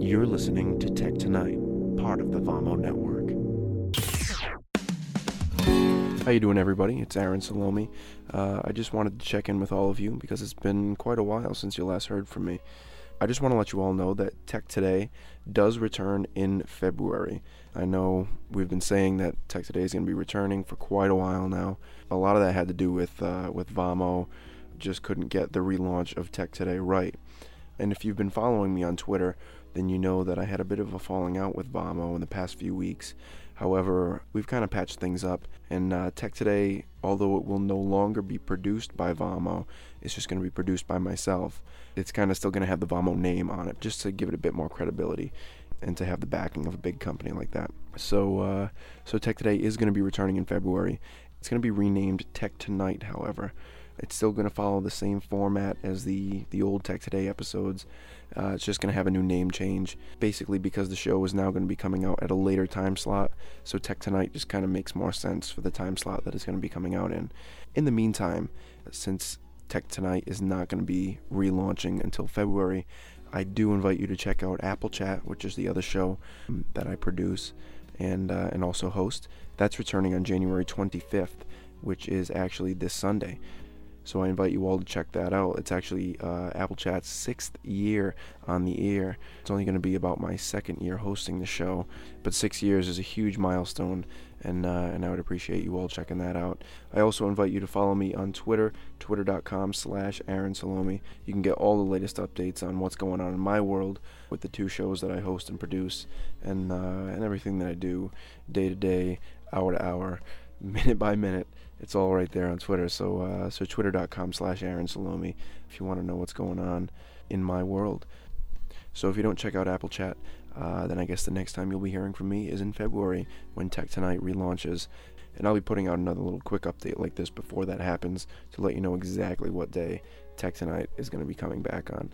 You're listening to Tech Tonight, part of the Vamo Network. How you doing, everybody? It's Aaron Salome. Uh, I just wanted to check in with all of you because it's been quite a while since you last heard from me. I just want to let you all know that Tech Today does return in February. I know we've been saying that Tech Today is going to be returning for quite a while now. A lot of that had to do with uh, with Vamo. Just couldn't get the relaunch of Tech Today right. And if you've been following me on Twitter, then you know that I had a bit of a falling out with Vamo in the past few weeks. However, we've kind of patched things up, and uh, Tech Today, although it will no longer be produced by Vamo, it's just going to be produced by myself. It's kind of still going to have the Vamo name on it, just to give it a bit more credibility and to have the backing of a big company like that. So, uh, so Tech Today is going to be returning in February. It's going to be renamed Tech Tonight, however. It's still going to follow the same format as the the old Tech Today episodes. Uh, it's just going to have a new name change, basically because the show is now going to be coming out at a later time slot. So Tech Tonight just kind of makes more sense for the time slot that it's going to be coming out in. In the meantime, since Tech Tonight is not going to be relaunching until February, I do invite you to check out Apple Chat, which is the other show um, that I produce and uh, and also host. That's returning on January 25th, which is actually this Sunday. So I invite you all to check that out. It's actually uh, Apple Chat's sixth year on the air. It's only going to be about my second year hosting the show, but six years is a huge milestone, and uh, and I would appreciate you all checking that out. I also invite you to follow me on Twitter, twitter.com/slash Aaron Salome. You can get all the latest updates on what's going on in my world with the two shows that I host and produce, and uh, and everything that I do day to day, hour to hour, minute by minute it's all right there on Twitter. So uh, so twitter.com slash Aaron Salome if you want to know what's going on in my world. So if you don't check out Apple Chat, uh, then I guess the next time you'll be hearing from me is in February when Tech Tonight relaunches. And I'll be putting out another little quick update like this before that happens to let you know exactly what day Tech Tonight is going to be coming back on.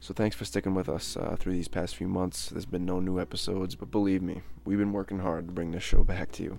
So thanks for sticking with us uh, through these past few months. There's been no new episodes, but believe me, we've been working hard to bring this show back to you.